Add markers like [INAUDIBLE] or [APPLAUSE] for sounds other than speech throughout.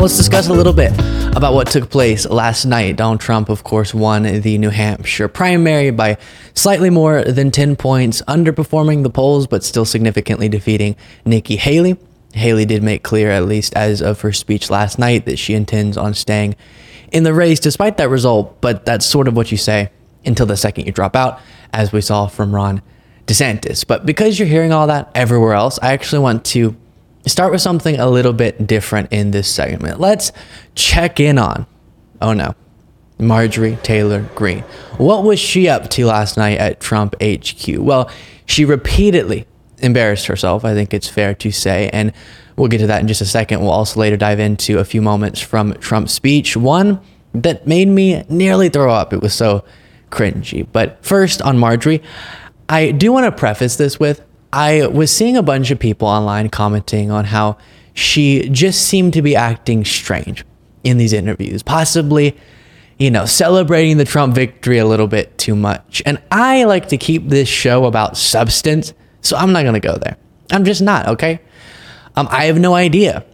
let's discuss a little bit about what took place last night. Donald Trump, of course, won the New Hampshire primary by slightly more than 10 points, underperforming the polls, but still significantly defeating Nikki Haley. Haley did make clear, at least as of her speech last night, that she intends on staying in the race despite that result, but that's sort of what you say until the second you drop out, as we saw from Ron DeSantis. But because you're hearing all that everywhere else, I actually want to start with something a little bit different in this segment. Let's check in on, oh no, Marjorie Taylor Greene. What was she up to last night at Trump HQ? Well, she repeatedly embarrassed herself, I think it's fair to say. And we'll get to that in just a second. We'll also later dive into a few moments from Trump's speech. One that made me nearly throw up. It was so cringy. But first, on Marjorie, I do want to preface this with I was seeing a bunch of people online commenting on how she just seemed to be acting strange in these interviews, possibly, you know, celebrating the Trump victory a little bit too much. And I like to keep this show about substance, so I'm not going to go there. I'm just not, okay? Um, I have no idea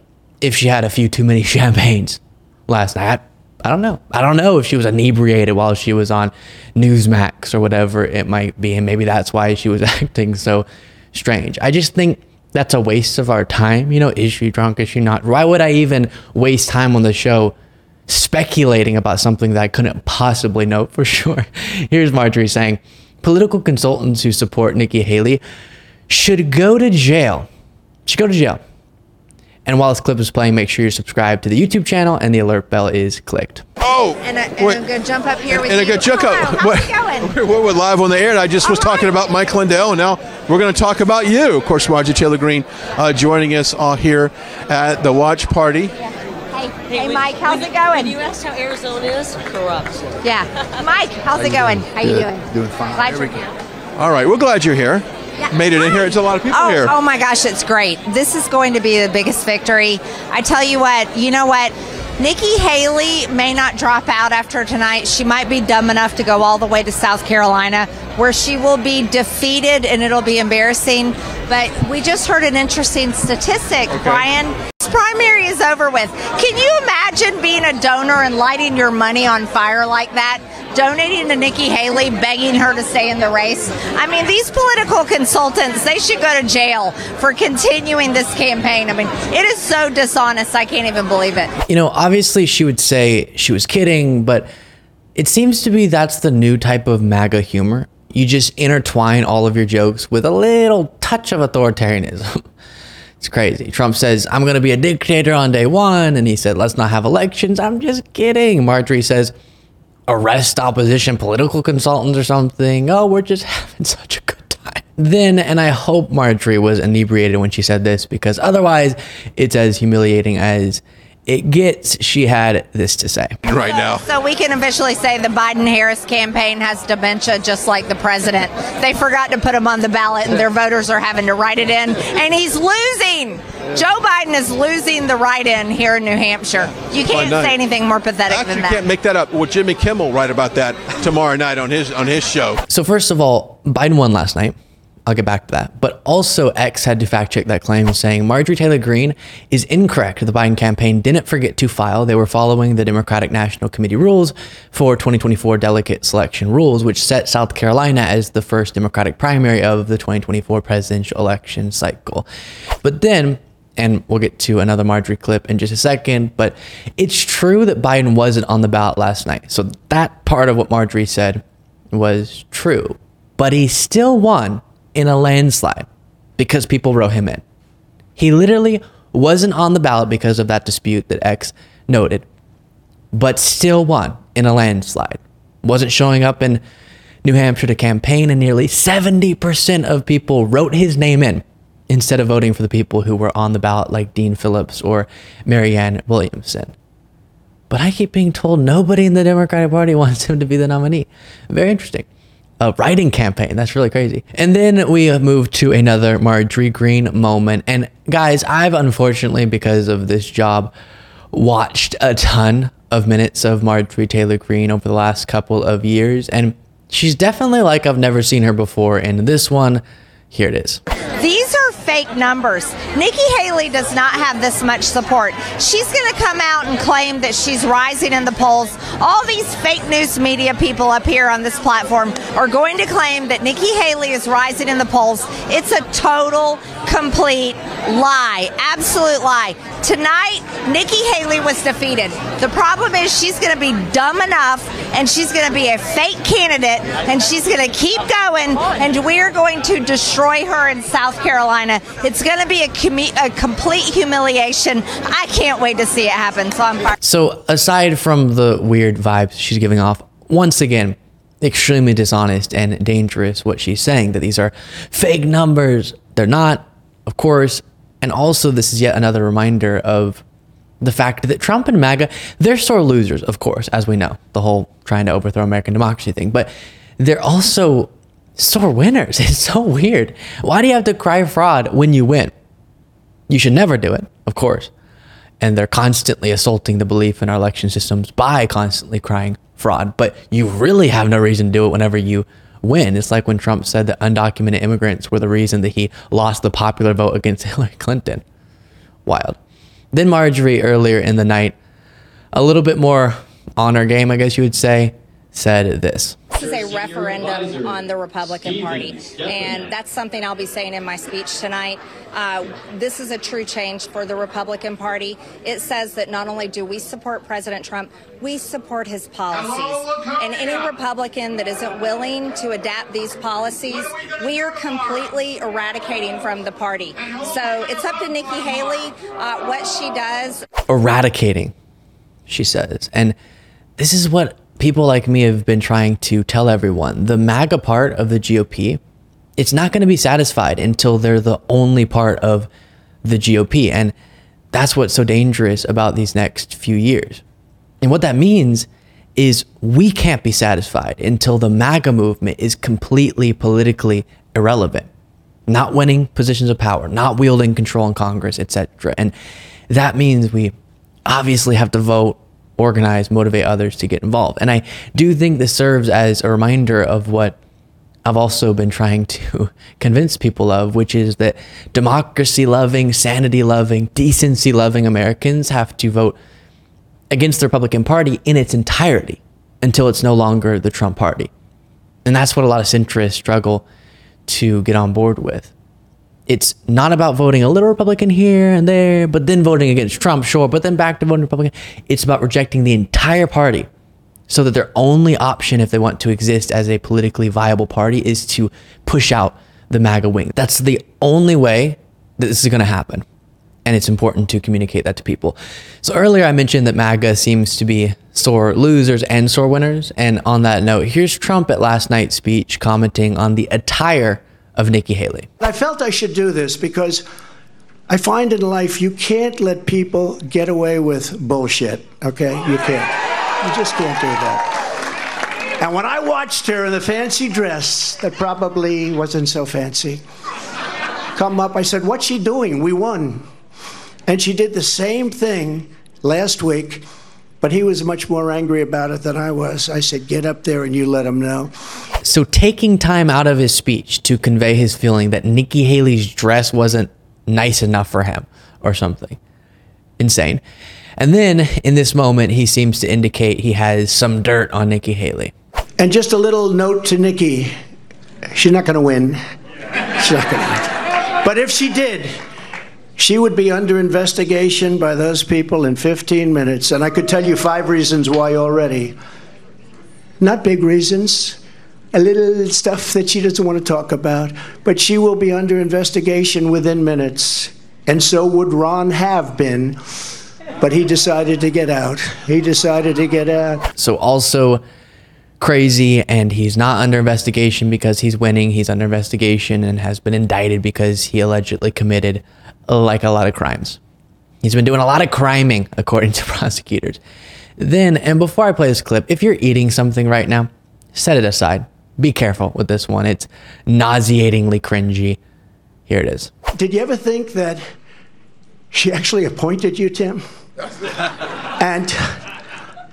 if she had a few too many [LAUGHS] champagnes last night. I don't know. I don't know if she was inebriated while she was on Newsmax or whatever it might be. And maybe that's why she was [LAUGHS] acting so strange. I just think that's a waste of our time. You know, is she drunk? Is she not? Why would I even waste time on the show speculating about something that I couldn't possibly know for [LAUGHS] sure? Here's Marjorie saying political consultants who support Nikki Haley should go to jail. Should go to jail and while this clip is playing, make sure you're subscribed to the YouTube channel and the alert bell is clicked. Oh, and, I, and I'm going to jump up here with and you. a good jump Hello, up. how's it going? [LAUGHS] We're, we're live on the air, and I just was All talking about Mike Lindell, and now we're going to talk about you. Of course, Marjorie Taylor Greene uh, joining us all here at the watch party. Hey, hey, when- Mike, how's when- it going? When you asked how Arizona is, corrupt. yeah, Mike, how's it going? How you doing? Doing fine. Glad There you're we go. here. All right, we're glad you're here. Yeah. Made it in here. It's a lot of people Oh, here. oh my gosh, it's great. This is going to be the biggest victory. I tell you what, you know what? Nikki Haley may not drop out after tonight. She might be dumb enough to go all the way to South Carolina, where she will be defeated and it'll be embarrassing. But we just heard an interesting statistic, Brian. This primary is over with. Can you imagine being a donor and lighting your money on fire like that? Donating to Nikki Haley, begging her to stay in the race. I mean, these political consultants, they should go to jail for continuing this campaign. I mean, it is so dishonest, I can't even believe it. You know, obviously she would say she was kidding, but it seems to be that's the new type of MAGA humor. You just intertwine all of your jokes with a little touch of authoritarianism. [LAUGHS] It's crazy. Trump says, I'm going to be a dictator on day one. And he said, let's not have elections. I'm just kidding. Marjorie says, arrest opposition political consultants or something. Oh, we're just [LAUGHS] having such a good time. Then, and I hope Marjorie was inebriated when she said this because otherwise it's as humiliating as it gets. She had this to say. right now. So we can officially say the Biden Harris campaign has dementia just like the president. They forgot to put him on the ballot and their voters are having to write it in. And he's losing. Joe Biden is losing the write in here in New Hampshire. You can't say anything more pathetic Actually, than you that. can't make that up. Well, Jimmy Kimmel write about that tomorrow night on his on his show. So, first of all, Biden won last night. I'll get back to that. But also, X had to fact check that claim, saying Marjorie Taylor Greene is incorrect. The Biden campaign didn't forget to file. They were following the Democratic National Committee rules for 2024 delegate selection rules, which set South Carolina as the first Democratic primary of the 2024 presidential election cycle. But then, and we'll get to another Marjorie clip in just a second, but it's true that Biden wasn't on the ballot last night. So that part of what Marjorie said was true. But he still won in a landslide because people wrote him in. He literally wasn't on the ballot because of that dispute that X noted, but still won in a landslide. Wasn't showing up in New Hampshire to campaign, and nearly 70% of people wrote his name in instead of voting for the people who were on the ballot, like Dean Phillips or Marianne Williamson. But I keep being told nobody in the Democratic Party [LAUGHS] wants him to be the nominee. Very interesting. A writing campaign. That's really crazy. And then we move to another Marjorie Greene moment. And guys, I've unfortunately, because of this job, watched a ton of minutes of Marjorie Taylor Greene over the last couple of years. And she's definitely like I've never seen her before. And this one, here it is. These are fake numbers. Nikki Haley does not have this much support. She's going to come out and claim that she's rising in the polls. All these fake news media people up here on this platform are going to claim that Nikki Haley is rising in the polls. It's a total, complete lie. Absolute lie. Tonight, Nikki Haley was defeated. The problem is she's going to be dumb enough and she's going to be a fake candidate and she's going to keep going and we're going to destroy her in South Carolina. It's to be a, a complete humiliation. I can't wait to see it happen. So I'm part- So, aside from the weird vibes she's giving off, once again, extremely dishonest and dangerous what she's saying that these are fake numbers. They're not, of course. And also, this is yet another reminder of the fact that Trump and MAGA, they're sore losers, of course, as we know, the whole trying to overthrow American democracy thing. But they're also sore winners. [LAUGHS] It's so weird. Why do you have to cry fraud when you win? You should never do it, of course. And they're constantly assaulting the belief in our election systems by constantly crying fraud. But you really have no reason to do it whenever you win. It's like when Trump said that undocumented immigrants were the reason that he lost the popular vote against [LAUGHS] Hillary Clinton. Wild. Then Marjorie earlier in the night, a little bit more on her game, I guess you would say, said this. This is a referendum on the Republican Party, and that's something I'll be saying in my speech tonight. Uh, this is a true change for the Republican Party. It says that not only do we support President Trump, we support his policies. And any Republican that isn't willing to adapt these policies, we are completely eradicating from the party. So it's up to Nikki Haley uh, what she does. eradicating, she says. And this is what people like me have been trying to tell everyone. The MAGA part of the GOP, it's not going to be satisfied until they're the only part of the GOP. And that's what's so dangerous about these next few years. And what that means is we can't be satisfied until the MAGA movement is completely politically irrelevant, not winning positions of power, not wielding control in Congress, etc. And that means we obviously have to vote, organize, motivate others to get involved. And I do think this serves as a reminder of what I've also been trying to [LAUGHS] convince people of, which is that democracy loving, sanity loving, decency loving Americans have to vote against the Republican Party in its entirety until it's no longer the Trump Party. And that's what a lot of centrists struggle to get on board with. It's not about voting a little Republican here and there, but then voting against Trump, sure, but then back to voting Republican. It's about rejecting the entire party so that their only option, if they want to exist as a politically viable party, is to push out the MAGA wing. That's the only way that this is going to happen. And it's important to communicate that to people. So earlier I mentioned that MAGA seems to be sore losers and sore winners. And on that note, here's Trump at last night's speech commenting on the attire of Nikki Haley. I felt I should do this because I find in life you can't let people get away with bullshit, okay? You can't. You just can't do that. And when I watched her in the fancy dress that probably wasn't so fancy come up, I said, What's she doing? We won. And she did the same thing last week, but he was much more angry about it than I was. I said, Get up there and you let him know. So taking time out of his speech to convey his feeling that Nikki Haley's dress wasn't nice enough for him or something. Insane. And then in this moment, he seems to indicate he has some dirt on Nikki Haley. And just a little note to Nikki she's not going to win. She's not going to win. But if she did, she would be under investigation by those people in 15 minutes. And I could tell you five reasons why already. Not big reasons, a little stuff that she doesn't want to talk about, but she will be under investigation within minutes. And so would Ron have been, but he decided to get out. He decided to get out. So also crazy and he's not under investigation because he's winning. He's under investigation and has been indicted because he allegedly committed like a lot of crimes. He's been doing a lot of criming according to [LAUGHS] prosecutors. Then, and before I play this clip, if you're eating something right now, set it aside. Be careful with this one. It's nauseatingly cringy. Here it is. Did you ever think that she actually appointed you, Tim? [LAUGHS] and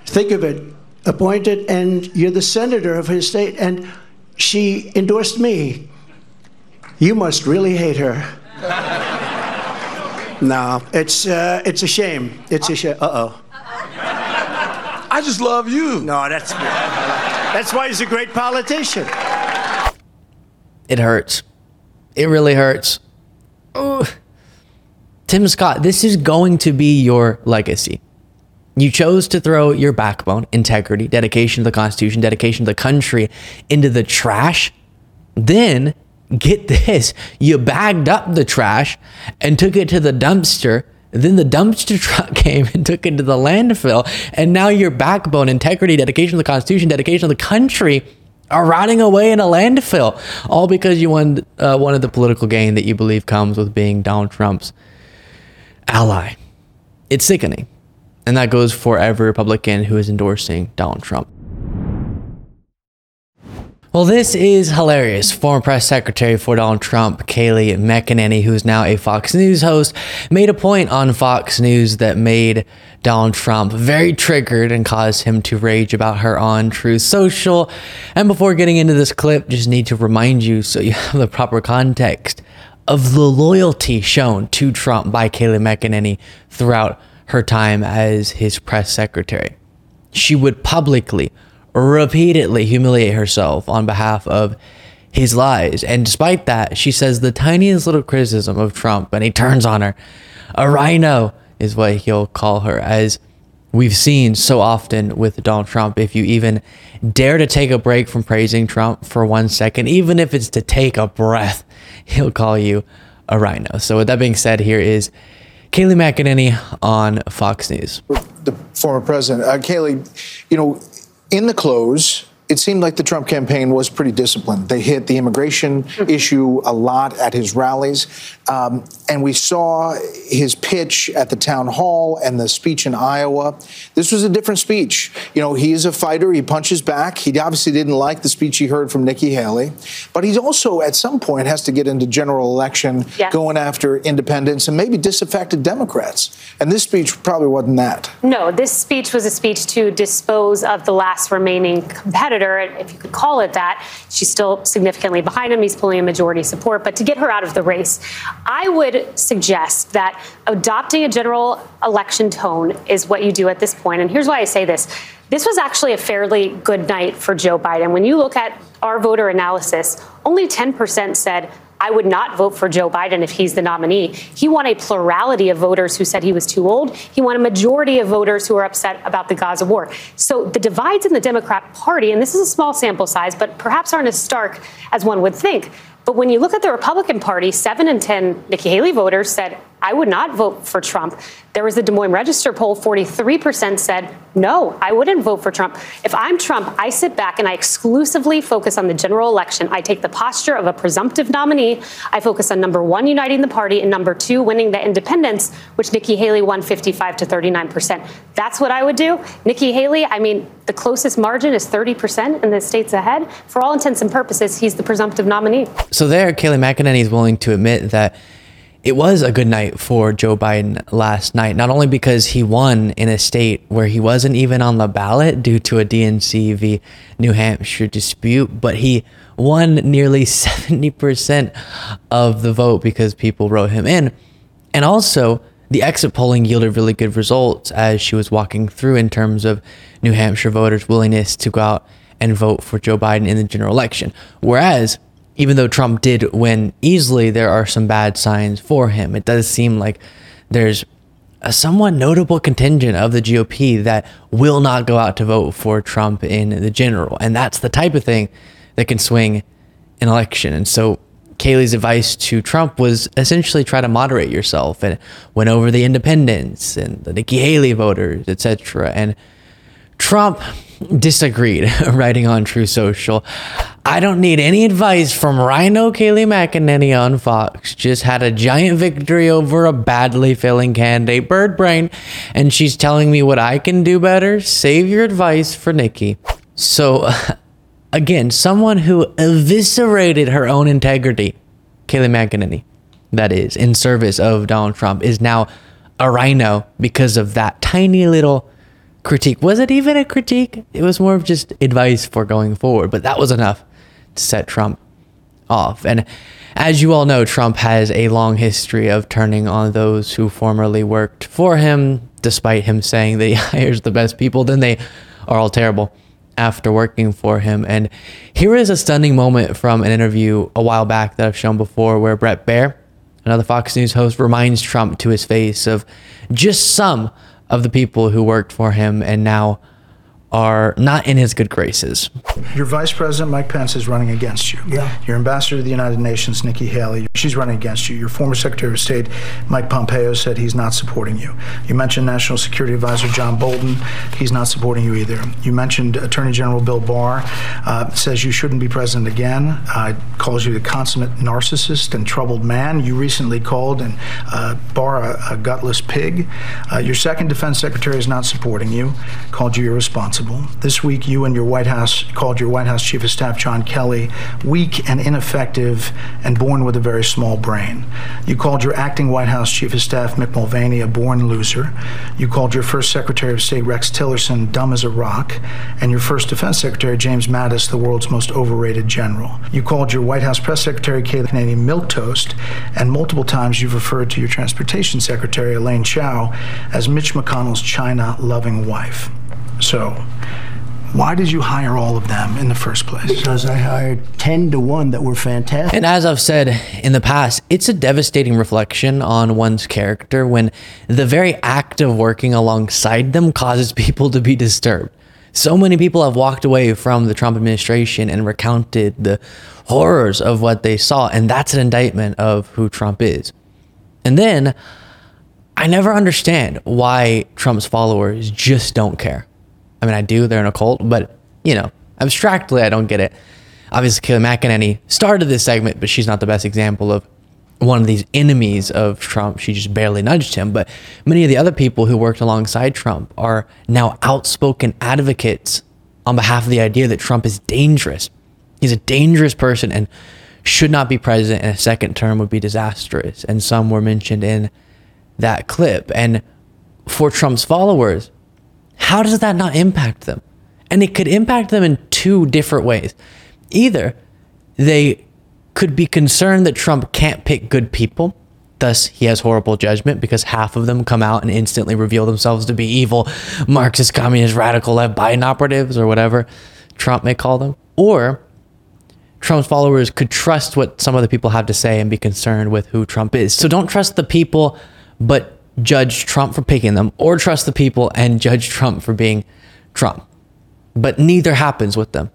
think of it appointed, and you're the senator of his state, and she endorsed me. You must really hate her. [LAUGHS] No, it's uh, it's a shame. It's a shame. Uh oh. I just love you. No, that's that's why he's a great politician. It hurts. It really hurts. Ooh. Tim Scott, this is going to be your legacy. You chose to throw your backbone, integrity, dedication to the Constitution, dedication to the country into the trash. Then, get this, you bagged up the trash and took it to the dumpster. Then the dumpster [LAUGHS] truck came and took it to the landfill. And now your backbone, integrity, dedication to the Constitution, dedication to the country are rotting away in a landfill. All because you won, uh, wanted the political gain that you believe comes with being Donald Trump's ally. It's sickening. And that goes for every Republican who is endorsing Donald Trump. Well, this is hilarious. Former press secretary for Donald Trump, Kayleigh McEnany, who's now a Fox News host, made a point on Fox News that made Donald Trump very triggered and caused him to rage about her on Truth Social. And before getting into this clip, just need to remind you so you have the proper context of the loyalty shown to Trump by Kayleigh McEnany throughout her time as his press secretary. She would publicly, repeatedly humiliate herself on behalf of his lies. And despite that, she says the tiniest little criticism of Trump and he turns on her. A RINO is what he'll call her, as we've seen so often with Donald Trump. If you even dare to take a break from praising Trump for one second, even if it's to take a breath, [LAUGHS] he'll call you a RINO. So, with that being said, here is Kayleigh McEnany on Fox News. The former president. Uh, Kayleigh, you know, in the close, it seemed like the Trump campaign was pretty disciplined. They hit the immigration mm-hmm. issue a lot at his rallies. Um, and we saw his pitch at the town hall and the speech in Iowa. This was a different speech. You know, he is a fighter, he punches back. He obviously didn't like the speech he heard from Nikki Haley. But he's also, at some point, has to get into general election, yeah. going after independents and maybe disaffected Democrats. And this speech probably wasn't that. No, this speech was a speech to dispose of the last remaining competitor competitor, if you could call it that. She's still significantly behind him. He's pulling a majority support, but to get her out of the race, I would suggest that adopting a general election tone is what you do at this point. And here's why I say this. This was actually a fairly good night for Joe Biden. When you look at our voter analysis, only 10% said I would not vote for Joe Biden if he's the nominee. He won a plurality of voters who said he was too old. He won a majority of voters who are upset about the Gaza war. So the divides in the Democrat Party, and this is a small sample size, but perhaps aren't as stark as one would think. But when you look at the Republican Party, seven in 10 Nikki Haley voters said, I would not vote for Trump. There was a Des Moines Register poll, 43% said, no, I wouldn't vote for Trump. If I'm Trump, I sit back and I exclusively focus on the general election. I take the posture of a presumptive nominee. I focus on number one, uniting the party, and number two, winning the independents, which Nikki Haley won 55 to 39%. That's what I would do. Nikki Haley, I mean, the closest margin is 30% in the states ahead. For all intents and purposes, he's the presumptive nominee. So there, Kayleigh McEnany is willing to admit that it was a good night for Joe Biden last night, not only because he won in a state where he wasn't even on the ballot due to a DNC v. New Hampshire dispute, but he won nearly [LAUGHS] 70% of the vote because people wrote him in. And also, the exit polling yielded really good results as she was walking through in terms of New Hampshire voters' willingness to go out and vote for Joe Biden in the general election. Whereas even though Trump did win easily, there are some bad signs for him. It does seem like there's a somewhat notable contingent of the GOP that will not go out to vote for Trump in the general. And that's the type of thing that can swing an election. And so Kayleigh's advice to Trump was essentially try to moderate yourself and went over the independents and the Nikki Haley voters, etc. And Trump disagreed, [LAUGHS] writing on Truth Social. I don't need any advice from RINO Kayleigh McEnany on Fox. Just had a giant victory over a badly failing candidate, Bird Brain, and she's telling me what I can do better. Save your advice for Nikki. So, [LAUGHS] again, someone who eviscerated her own integrity, Kayleigh McEnany, that is, in service of Donald Trump, is now a RINO because of that tiny little critique. Was it even a critique? It was more of just advice for going forward, but that was enough to set Trump off. And As you all know, Trump has a long history of turning on those who formerly worked for him, despite him saying that he [LAUGHS] hires the best people, then they are all terrible after working for him. And here is a stunning moment from an interview a while back that I've shown before where Bret Baier, another Fox News host, reminds Trump to his face of just some of the people who worked for him and now are not in his good graces. Your Vice President Mike Pence is running against you. Yeah. Your Ambassador to the United Nations Nikki Haley, she's running against you. Your former Secretary of State Mike Pompeo said he's not supporting you. You mentioned National Security Advisor John Bolton, he's not supporting you either. You mentioned Attorney General Bill Barr uh, says you shouldn't be president again. Uh, calls you the consummate narcissist and troubled man. You recently called and uh, Barr a, a gutless pig. Uh, your second Defense Secretary is not supporting you. Called you irresponsible. This week, you and your White House called your White House Chief of Staff John Kelly weak and ineffective and born with a very small brain. You called your acting White House Chief of Staff Mick Mulvaney a born loser. You called your first Secretary of State Rex Tillerson dumb as a rock, and your first Defense Secretary James Mattis the world's most overrated general. You called your White House Press Secretary Kayleigh McEnany milquetoast, and multiple times you've referred to your Transportation Secretary Elaine Chao as Mitch McConnell's China-loving wife. So, why did you hire all of them in the first place? Because I hired 10 to 1 that were fantastic. And as I've said in the past, it's a devastating reflection on one's character when the very act of working alongside them causes [LAUGHS] people to be disturbed. So many people have walked away from the Trump administration and recounted the horrors of what they saw, and that's an indictment of who Trump is. And then I never understand why Trump's followers just don't care. I mean, I do, they're in a cult, but you know, abstractly, I don't get it. Obviously, Kayleigh McEnany started this segment, but she's not the best example of one of these enemies of Trump. She just barely nudged him. But many of the other people who worked alongside Trump are now outspoken advocates on behalf of the idea that Trump is dangerous. He's a dangerous person and should not be president, and a second term would be disastrous. And some were mentioned in that clip. And for Trump's followers, how does that not impact them? And it could impact them in two different ways. Either they could be concerned that Trump can't pick good people, thus, he has horrible judgment because half of them come out and instantly reveal themselves to be evil Marxist, communist, radical left Biden operatives or whatever Trump may call them. Or Trump's followers could trust what some other people have to say and be concerned with who Trump is. So don't trust the people, but judge Trump for picking them, or trust the people and judge Trump for being Trump. But neither happens with them.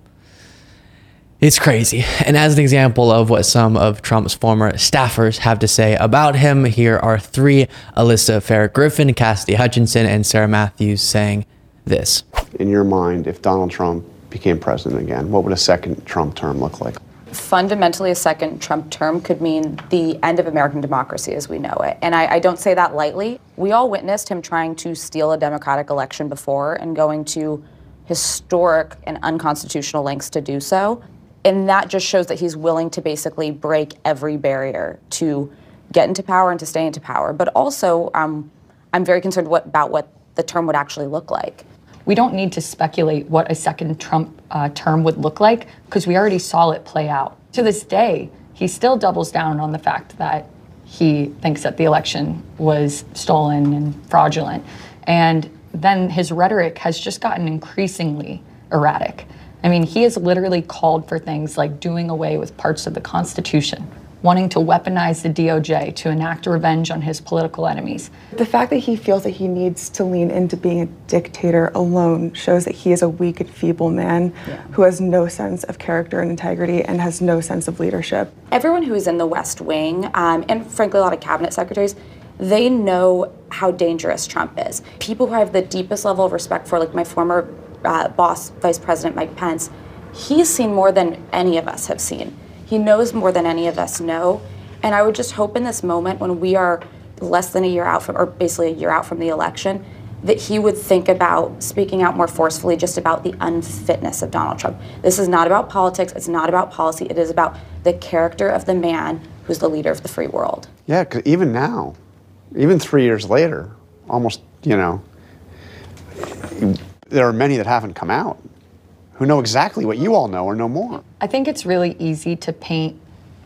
It's crazy. And as an example of what some of Trump's former staffers have to say about him, here are three Alyssa Farah Griffin, Cassidy Hutchinson, and Sarah Matthews saying this. In your mind, if Donald Trump became president again, what would a second Trump term look like? Fundamentally a second Trump term could mean the end of American democracy as we know it. And I, I, don't say that lightly. We all witnessed him trying to steal a democratic election before and going to historic and unconstitutional lengths to do so. And that just shows that he's willing to basically break every barrier to get into power and to stay into power. But also, um, I'm very concerned what, about what the term would actually look like we don't need to speculate what a second Trump uh, term would look like because we already saw it play out. To this day, he still doubles down on the fact that he thinks that the election was stolen and fraudulent. And then his rhetoric has just gotten increasingly erratic. I mean, he has literally called for things like doing away with parts of the Constitution, wanting to weaponize the DOJ to enact revenge on his political enemies. The fact that he feels that he needs to lean into being a dictator alone shows that he is a weak and feeble man yeah. who has no sense of character and integrity and has no sense of leadership. Everyone who is in the West Wing, um, and frankly, a lot of cabinet secretaries, they know how dangerous Trump is. People who have the deepest level of respect for, like my former uh, boss, Vice President Mike Pence, he's seen more than any of us have seen. He knows more than any of us know. And I would just hope in this moment when we are less than a year out from, or basically a year out from the election, that he would think about speaking out more forcefully just about the unfitness of Donald Trump. This is not about politics, it's not about policy, it is about the character of the man who's the leader of the free world. Yeah, because even now, even three years later, almost, you know, there are many that haven't come out who know exactly what you all know or know more. I think it's really easy to paint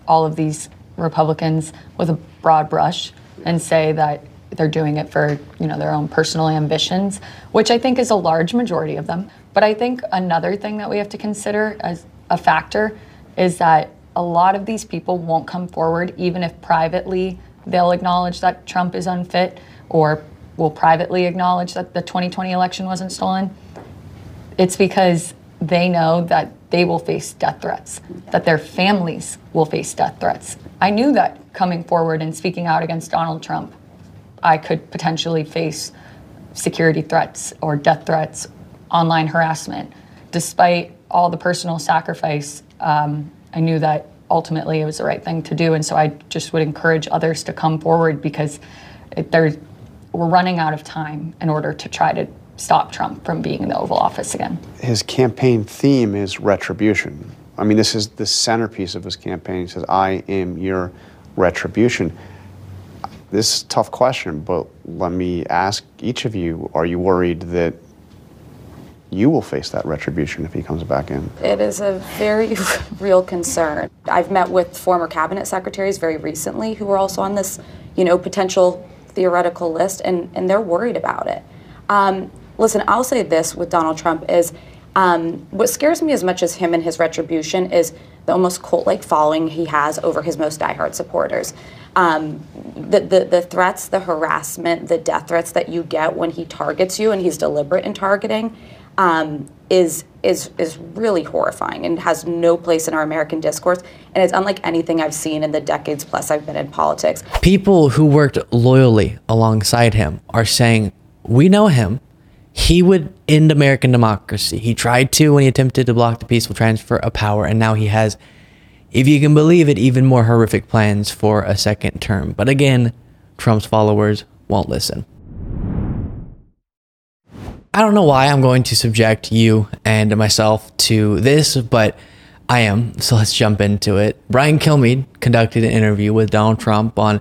all of these Republicans with a broad brush and say that they're doing it for you know their own personal ambitions, which I think is a large majority of them. But I think another thing that we have to consider as a factor is that a lot of these people won't come forward, even if privately they'll acknowledge that Trump is unfit or will privately acknowledge that the 2020 election wasn't stolen. It's because they know that they will face death threats, that their families will face death threats. I knew that coming forward and speaking out against Donald Trump, I could potentially face security threats or death threats, online harassment. Despite all the personal sacrifice, um, I knew that ultimately it was the right thing to do. And so I just would encourage others to come forward because it, we're running out of time in order to try to stop Trump from being in the Oval Office again. His campaign theme is retribution. I mean, this is the centerpiece of his campaign. He says, I am your retribution. This is a tough question, but let me ask each of you are you worried that you will face that retribution if he comes back in? It is a very [LAUGHS] real concern. I've met with former cabinet secretaries very recently who are also on this, you know, potential theoretical list, and, and they're worried about it. Um, listen, I'll say this with Donald Trump is um, what scares me as much as him and his retribution is the almost cult-like following he has over his most diehard supporters. Um, the, the, the threats, the harassment, the death threats that you get when he targets you, and he's deliberate in targeting, um, is is is really horrifying and has no place in our American discourse. And it's unlike anything I've seen in the decades plus I've been in politics. People who worked loyally alongside him are saying, "We know him. He would end American democracy. He tried to when he attempted to block the peaceful transfer of power, and now he has." If you can believe it, even more horrific plans for a second term. But again, Trump's followers won't listen. I don't know why I'm going to subject you and myself to this, but I am. So let's jump into it. Brian Kilmeade conducted an interview with Donald Trump on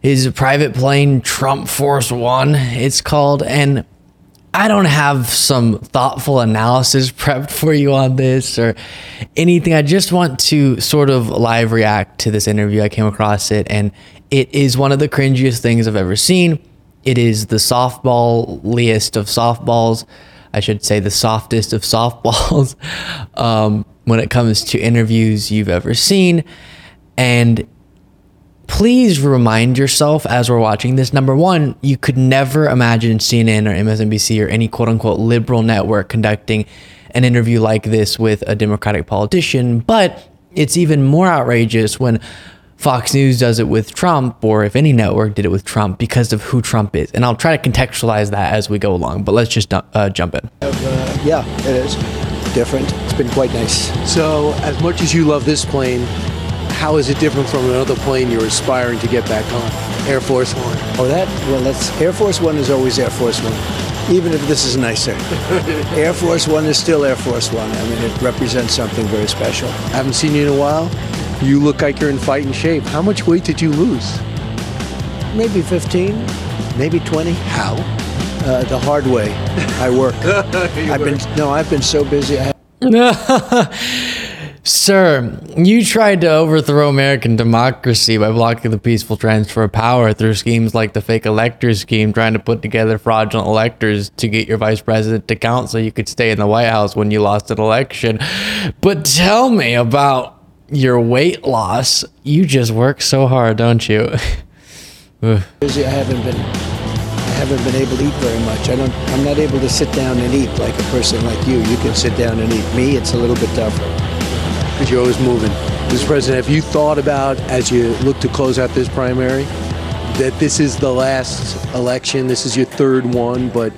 his private plane, Trump Force One, it's called. And I don't have some thoughtful analysis [LAUGHS] prepped for you on this or anything. I just want to sort of live react to this interview. I came across it, and it is one of the cringiest things I've ever seen. It is the softballiest of softballs. I should say the softest of [LAUGHS] softballs um, when it comes to interviews you've ever seen. And please remind yourself as we're watching this number one, you could never imagine CNN or MSNBC or any quote unquote liberal network conducting an interview like this with a Democratic politician. But it's even more outrageous when Fox News does it with Trump, or if any network did it with Trump, because of who Trump is. And I'll try to contextualize that as we go along, but let's just uh, jump in. Uh, yeah, it is different. It's been quite nice. So, as much as you love this plane, how is it different from another plane you're aspiring to get back on? Air Force One. Oh, that? Well, that's Air Force One is always Air Force One, even if this is nicer. [LAUGHS] Air Force One is still Air Force One. I mean, it represents something very special. I haven't seen you in a while. You look like you're in fighting shape. How much weight did you lose? Maybe 15, maybe 20. How? Uh, the hard way. I work. [LAUGHS] I've been no, I've been so busy. [LAUGHS] Sir, you tried to overthrow American democracy by blocking the peaceful transfer of power through schemes like the fake elector scheme, trying to put together fraudulent electors to get your vice president to count so you could stay in the White House when you lost an election. But tell me about your weight loss. You just work so hard, don't you? busy. [LAUGHS] I haven't been. I haven't been able to eat very much. I don't. I'm not able to sit down and eat like a person like you. You can sit down and eat. Me, it's a little bit tougher. Because you're always moving. Mr. President, have you thought about, as you look to close out this primary, that this is the last election? This is your third one, but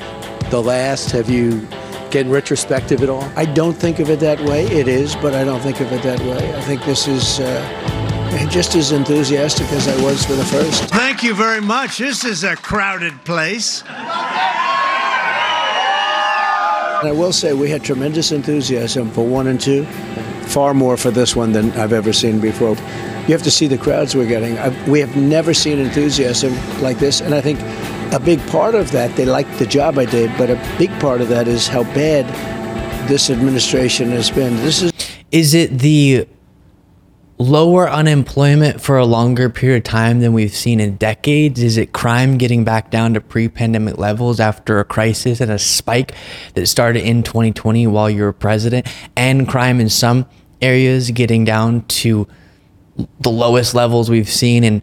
the last? Have you getting retrospective at all? I don't think of it that way. It is, but I don't think of it that way. I think this is uh, just as enthusiastic as I was for the first. Thank you very much. This is a crowded place. And I will say we had tremendous enthusiasm for one and two, far more for this one than I've ever seen before. You have to see the crowds we're getting. I, we have never seen enthusiasm like this, and I think a big part of that, they liked the job I did, but a big part of that is how bad this administration has been. This is Is it the lower unemployment for a longer period of time than we've seen in decades? Is it crime getting back down to pre pandemic levels after a crisis and a spike that started in 2020 while you were president? And crime in some areas getting down to the lowest levels we've seen in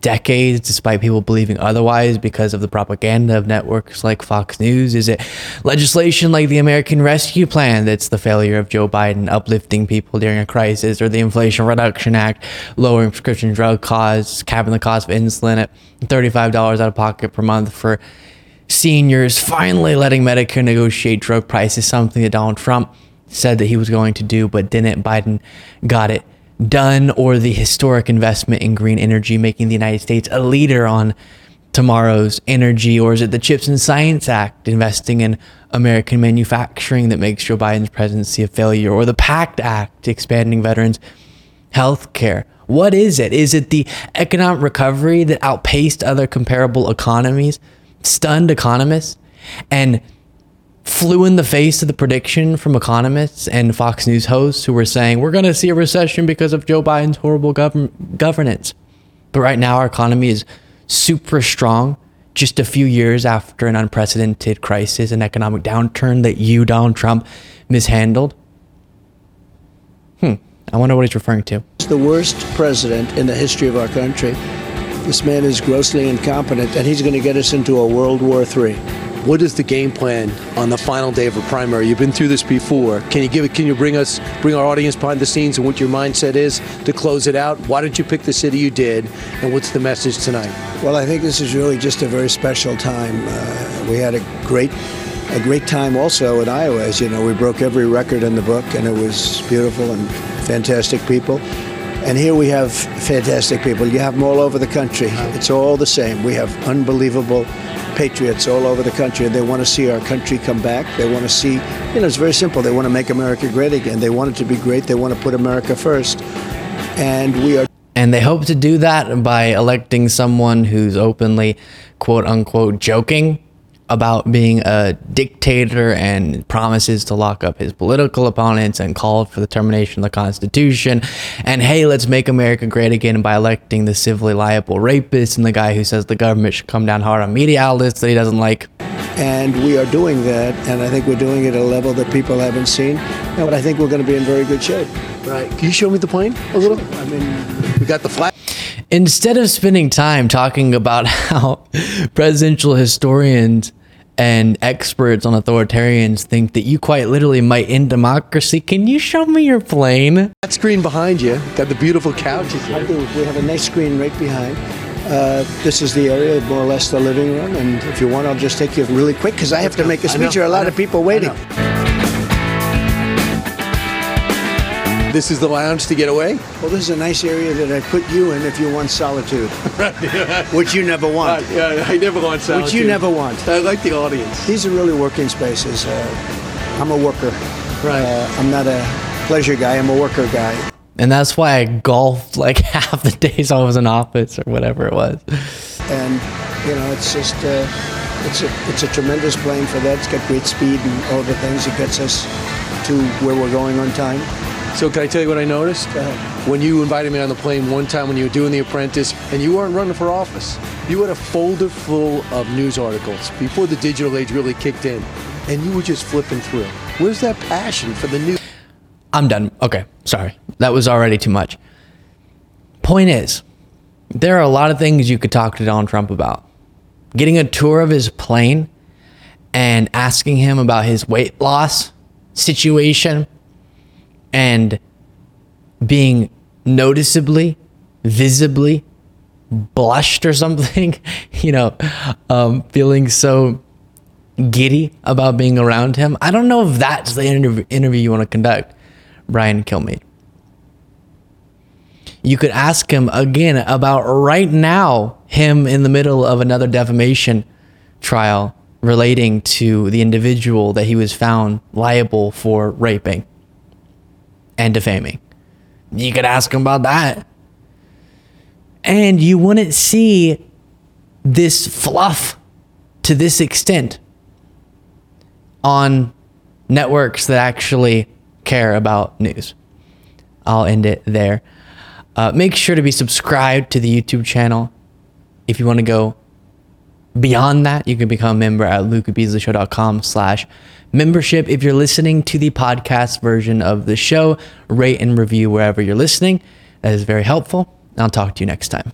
decades, despite people believing otherwise because of the propaganda of networks like Fox News? Is it legislation like the American Rescue Plan that's the failure of Joe Biden uplifting people during a crisis, or the Inflation Reduction Act lowering prescription drug costs, capping the cost of insulin at $35 out of pocket per month for seniors, finally letting Medicare negotiate drug prices, something that Donald Trump said that he was going to do, but didn't. Biden got it done, or the historic investment in green energy, making the United States a leader on tomorrow's energy, or is it the Chips and Science Act, investing in American manufacturing that makes Joe Biden's presidency a failure, or the PACT Act, expanding veterans' health care? What is it? Is it the economic recovery that outpaced other comparable economies, stunned economists, and flew in the face of the prediction from economists and Fox News hosts who were saying, we're going to see a recession because of Joe Biden's horrible gov- governance. But right now, our economy is super strong just a few years after an unprecedented crisis and economic downturn that you, Donald Trump, mishandled. Hmm. I wonder what he's referring to. The worst president in the history of our country. This man is grossly incompetent, and he's going to get us into a World War III. What is the game plan on the final day of a primary? You've been through this before. Can you give it? Can you bring us, bring our audience behind the scenes and what your mindset is to close it out? Why did you pick the city you did, and what's the message tonight? Well, I think this is really just a very special time. Uh, we had a great, a great time also in Iowa. As you know, we broke every record in the book, and it was beautiful and fantastic people. And here we have fantastic people. You have them all over the country. It's all the same. We have unbelievable patriots all over the country. and They want to see our country come back. They want to see, you know, it's very simple. They want to make America great again. They want it to be great. They want to put America first. And we are. And they hope to do that by electing someone who's openly, quote unquote, joking about being a dictator and promises to lock up his political opponents and called for the termination of the Constitution. And hey, let's make America great again by electing the civilly liable rapist and the guy who says the government should come down hard on media outlets that he doesn't like. And we are doing that, and I think we're doing it at a level that people haven't seen. And I think we're going to be in very good shape. Right. Can you show me the plane a little? I mean, we got the flag. Instead of spending time talking about [LAUGHS] how presidential historians and experts on authoritarians think that you quite literally might end democracy. Can you show me your plane? That screen behind you got the beautiful couches. I do. We have a nice screen right behind. Uh, this is the area, more or less the living room. And if you want, I'll just take you really quick because I have to make a speech. There are a lot of people waiting. This is the lounge to get away? Well, this is a nice area that I put you in if you want solitude, [LAUGHS] which you never want. Uh, yeah, I never want solitude. Which you never want. I like the audience. These are really working spaces. Uh, I'm a worker. Right. Uh, I'm not a pleasure guy. I'm a worker guy. And that's why I golfed [LAUGHS] like half the days I was in office or whatever it was. And you know, it's just uh, it's a it's a tremendous plane for that. It's got great speed and all the things. It gets us to where we're going on time. So can I tell you what I noticed? When you invited me on the plane one time when you were doing The Apprentice and you weren't running for office, you had a folder full of news articles before the digital age really kicked in, and you were just flipping through. Where's that passion for the news? I'm done. Okay, sorry. That was already too much. Point is, there are a lot of things you could talk to Donald Trump about. Getting a tour of his plane and asking him about his weight loss situation and being noticeably, visibly blushed or [LAUGHS] something, you know, um, feeling so giddy about being around him. I don't know if that's the interview, interview you want to conduct, Brian Kilmeade. You could ask him again about right now, him in the middle of another defamation trial relating to the individual that he was found liable for raping and defaming. You could ask him about that. And you wouldn't see this fluff to this extent on networks that actually care about news. I'll end it there. Uh, make sure to be subscribed to the YouTube channel. If you want to go beyond that, you can become a member at lukebeasleyshow.com slash membership. If you're listening to the podcast version of the show, rate and review wherever you're listening. That is very helpful. I'll talk to you next time.